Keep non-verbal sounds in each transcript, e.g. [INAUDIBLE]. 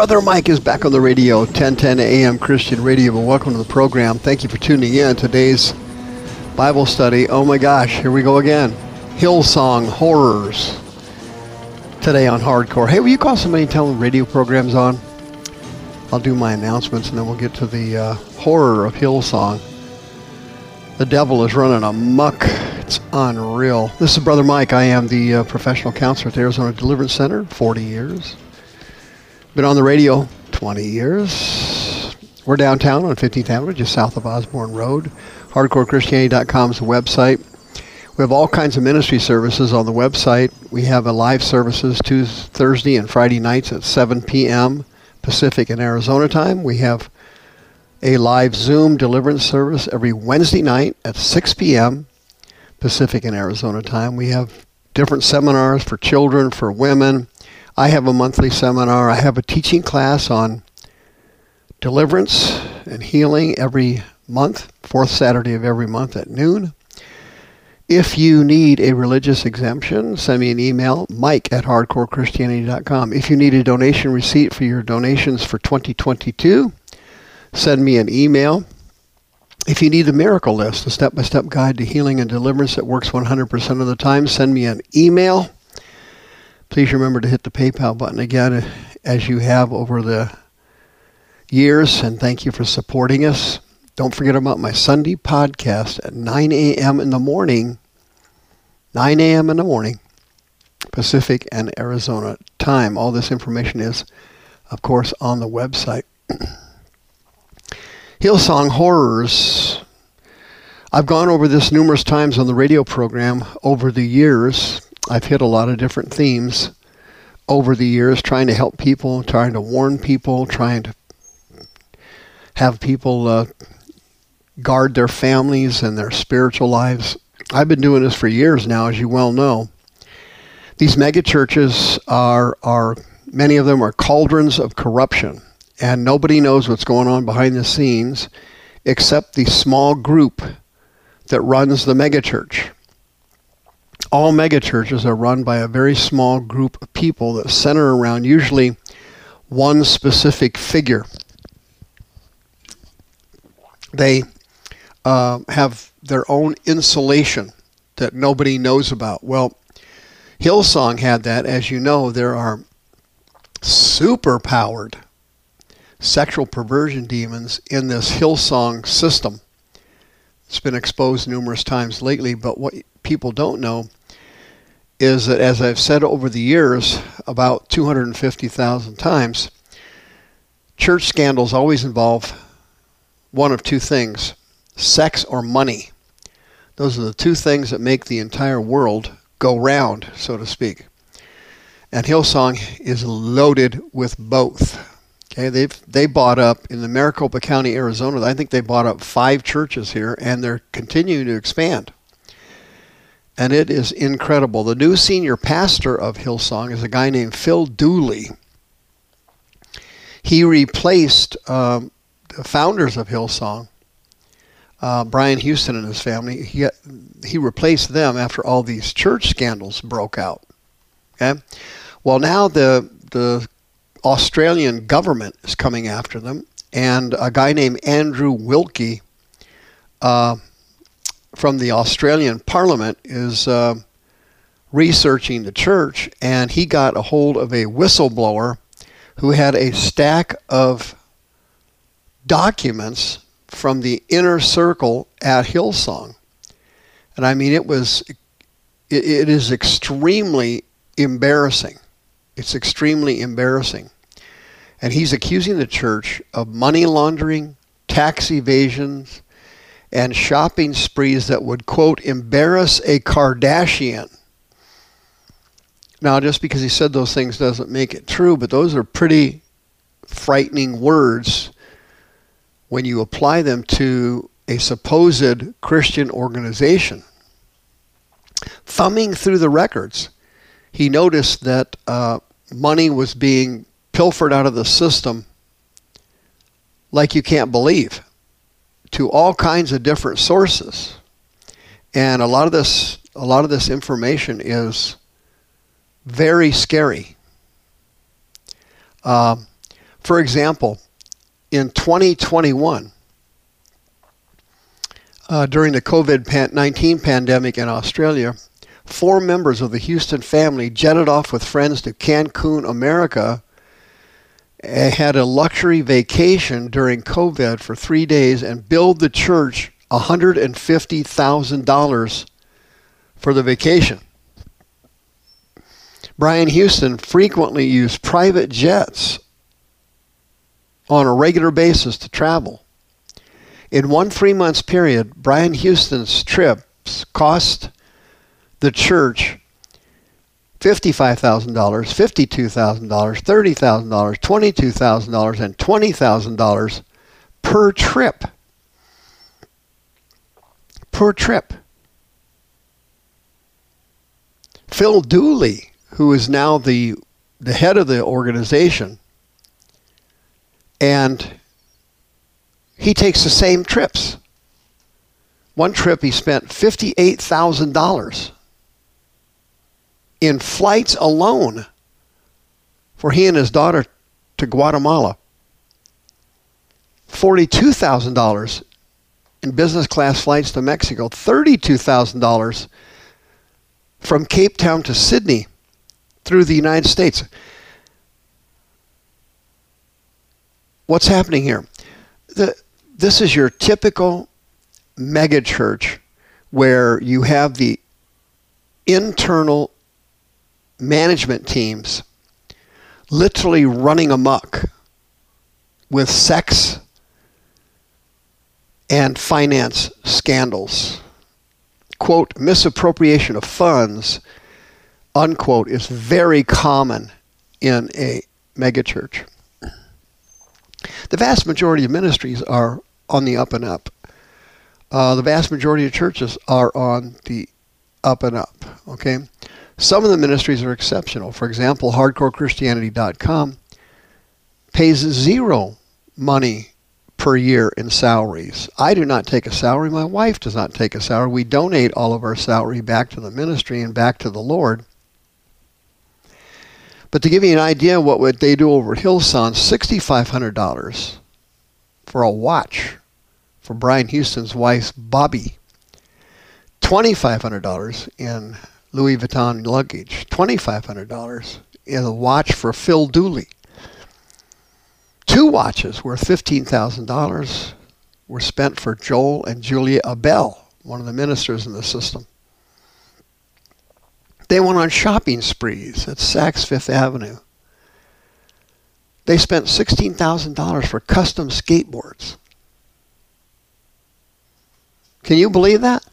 Brother Mike is back on the radio, 1010 AM Christian Radio. But welcome to the program. Thank you for tuning in. Today's Bible study. Oh my gosh, here we go again. Hillsong Horrors. Today on Hardcore. Hey, will you call somebody and tell them radio program's on? I'll do my announcements and then we'll get to the uh, horror of Hillsong. The devil is running amok. It's unreal. This is Brother Mike. I am the uh, professional counselor at the Arizona Deliverance Center, 40 years. Been on the radio 20 years. We're downtown on 15th Avenue, just south of Osborn Road. HardcoreChristianity.com is the website. We have all kinds of ministry services on the website. We have a live services Tuesday, Thursday, and Friday nights at 7 p.m. Pacific and Arizona time. We have a live Zoom deliverance service every Wednesday night at 6 p.m. Pacific and Arizona time. We have different seminars for children, for women, I have a monthly seminar. I have a teaching class on deliverance and healing every month, fourth Saturday of every month at noon. If you need a religious exemption, send me an email, mike at hardcorechristianity.com. If you need a donation receipt for your donations for 2022, send me an email. If you need the miracle list, a step by step guide to healing and deliverance that works 100% of the time, send me an email. Please remember to hit the PayPal button again uh, as you have over the years, and thank you for supporting us. Don't forget about my Sunday podcast at 9 a.m. in the morning, 9 a.m. in the morning, Pacific and Arizona time. All this information is, of course, on the website. [CLEARS THROAT] Hillsong Horrors. I've gone over this numerous times on the radio program over the years I've hit a lot of different themes over the years, trying to help people, trying to warn people, trying to have people uh, guard their families and their spiritual lives. I've been doing this for years now, as you well know. These megachurches are are many of them are cauldrons of corruption, and nobody knows what's going on behind the scenes except the small group that runs the megachurch all megachurches are run by a very small group of people that center around usually one specific figure. They uh, have their own insulation that nobody knows about. Well, Hillsong had that. As you know, there are super powered sexual perversion demons in this Hillsong system. It's been exposed numerous times lately, but what people don't know is that, as I've said over the years, about 250,000 times, church scandals always involve one of two things sex or money. Those are the two things that make the entire world go round, so to speak. And Hillsong is loaded with both. Okay, they've they bought up in the Maricopa County, Arizona. I think they bought up five churches here, and they're continuing to expand and it is incredible. The new senior pastor of Hillsong is a guy named Phil Dooley. He replaced um, the founders of Hillsong, uh, Brian Houston and his family. He he replaced them after all these church scandals broke out. Okay, well now the the Australian government is coming after them, and a guy named Andrew Wilkie. Uh, from the Australian Parliament is uh, researching the church, and he got a hold of a whistleblower who had a stack of documents from the inner circle at Hillsong. And I mean, it was, it, it is extremely embarrassing. It's extremely embarrassing. And he's accusing the church of money laundering, tax evasions, and shopping sprees that would, quote, embarrass a Kardashian. Now, just because he said those things doesn't make it true, but those are pretty frightening words when you apply them to a supposed Christian organization, thumbing through the records, he noticed that uh, money was being pilfered out of the system like you can't believe to all kinds of different sources. And a lot of this a lot of this information is very scary. Um, for example, in 2021, uh, during the COVID 19 pandemic in Australia, four members of the Houston family jetted off with friends to Cancun, America, had a luxury vacation during COVID for three days, and billed the church $150,000 for the vacation. Brian Houston frequently used private jets on a regular basis to travel. In one three months period, Brian Houston's trips cost the church $55,000, $52,000, $30,000, $22,000, and $20,000 per trip. Per trip. Phil Dooley, who is now the, the head of the organization, and he takes the same trips. One trip he spent $58,000 in flights alone for he and his daughter to Guatemala. $42,000 in business class flights to Mexico, $32,000 from Cape Town to Sydney through the United States. What's happening here? The, this is your typical megachurch where you have the internal management teams literally running amok with sex and finance scandals. Quote, misappropriation of funds, unquote, is very common in a megachurch. The vast majority of ministries are on the up and up. Uh, the vast majority of churches are on the up and up. Okay, some of the ministries are exceptional. For example, HardcoreChristianity.com pays zero money per year in salaries. I do not take a salary. My wife does not take a salary. We donate all of our salary back to the ministry and back to the Lord. But to give you an idea of what they do over at Hillsong, $6,500 for a watch for Brian Houston's wife, Bobbie. $2,500 in Louis Vuitton luggage, $2,500 in a watch for Phil Dooley. Two watches worth $15,000 were spent for Joel and Julia A'Bell, one of the ministers in the system. They went on shopping sprees at Saks Fifth Avenue. They spent $16,000 for custom skateboards. Can you believe that?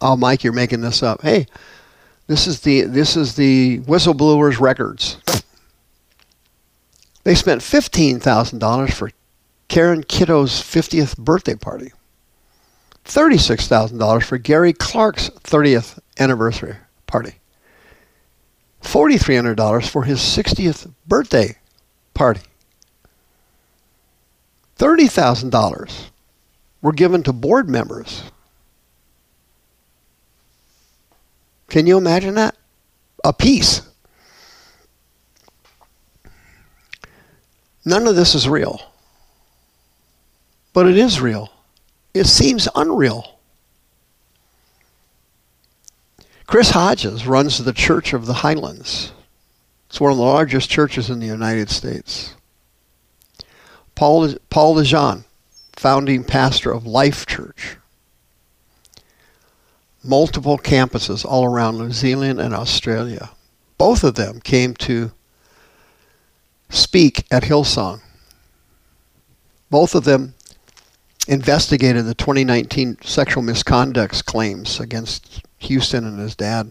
Oh Mike, you're making this up. Hey, this is the this is the whistleblowers records. They spent fifteen thousand dollars for Karen Kiddo's fiftieth birthday party. Thirty-six thousand dollars for Gary Clarke's thirtieth anniversary party. Forty-three hundred dollars for his sixtieth birthday party. Thirty thousand dollars were given to board members Can you imagine that? A piece. None of this is real. But it is real. It seems unreal. Chris Hodges runs the Church of the Highlands. It's one of the largest churches in the United States. Paul, Paul de Jong, founding pastor of Life Church multiple campuses all around New Zealand and Australia. Both of them came to speak at Hillsong. Both of them investigated the 2019 sexual misconduct claims against Houston and his dad.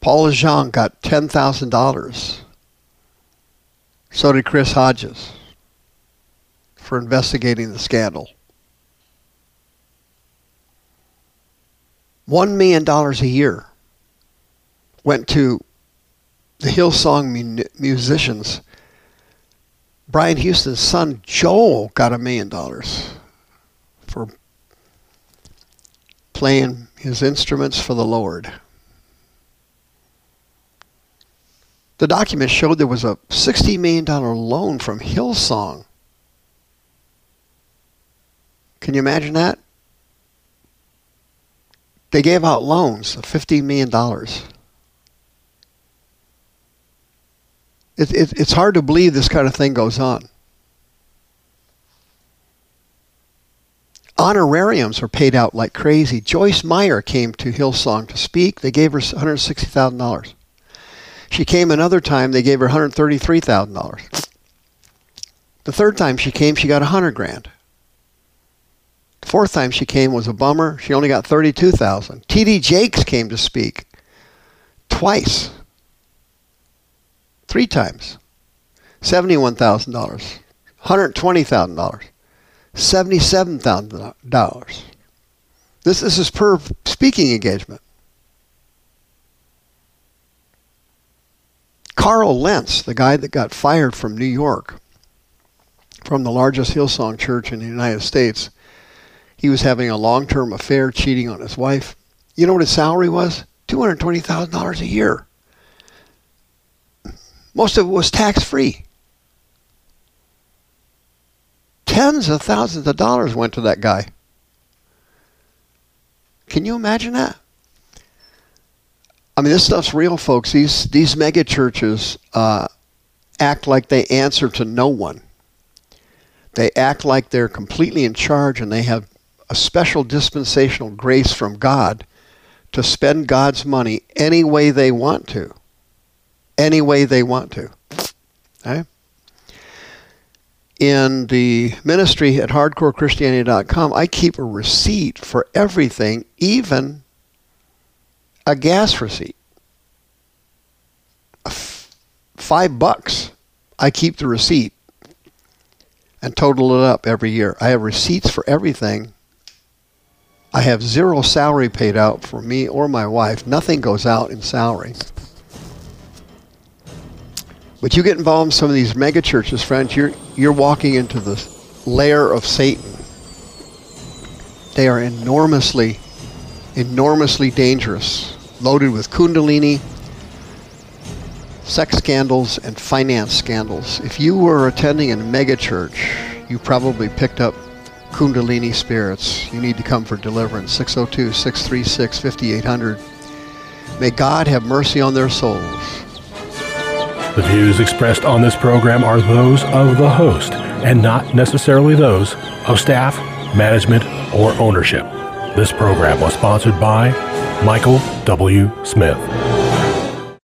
Paul Jean got $10,000 So did Chris Hodges for investigating the scandal. $1 million a year went to the Hillsong mu- musicians. Brian Houston's son, Joel, got a million dollars for playing his instruments for the Lord. The document showed there was a $60 million loan from Hillsong. Can you imagine that? They gave out loans of $50 million. It, it, it's hard to believe this kind of thing goes on. Honorariums are paid out like crazy. Joyce Meyer came to Hillsong to speak. They gave her $160,000. She came another time, they gave her $133,000. The third time she came, she got 100 grand. Fourth time she came was a bummer. She only got 32,000. TD Jakes came to speak twice. Three times. $71,000. $120,000. $77,000. This, this is per speaking engagement. Carl Lentz, the guy that got fired from New York, from the largest Hillsong church in the United States, he was having a long term affair, cheating on his wife. You know what his salary was? $220,000 a year. Most of it was tax free. Tens of thousands of dollars went to that guy. Can you imagine that? I mean, this stuff's real, folks. These these mega churches uh, act like they answer to no one. They act like they're completely in charge, and they have a special dispensational grace from God to spend God's money any way they want to, any way they want to. Okay? In the ministry at hardcorechristianity.com, I keep a receipt for everything, even a gas receipt. Five bucks. I keep the receipt and total it up every year. I have receipts for everything. I have zero salary paid out for me or my wife. Nothing goes out in salary. But you get involved in some of these mega churches, friends, you're you're walking into the lair of Satan. They are enormously enormously dangerous, loaded with kundalini, sex scandals, and finance scandals. If you were attending a mega church, you probably picked up kundalini spirits. You need to come for deliverance. 602 636 5800. May God have mercy on their souls. The views expressed on this program are those of the host and not necessarily those of staff, management, or ownership. This program was sponsored by Michael W. Smith.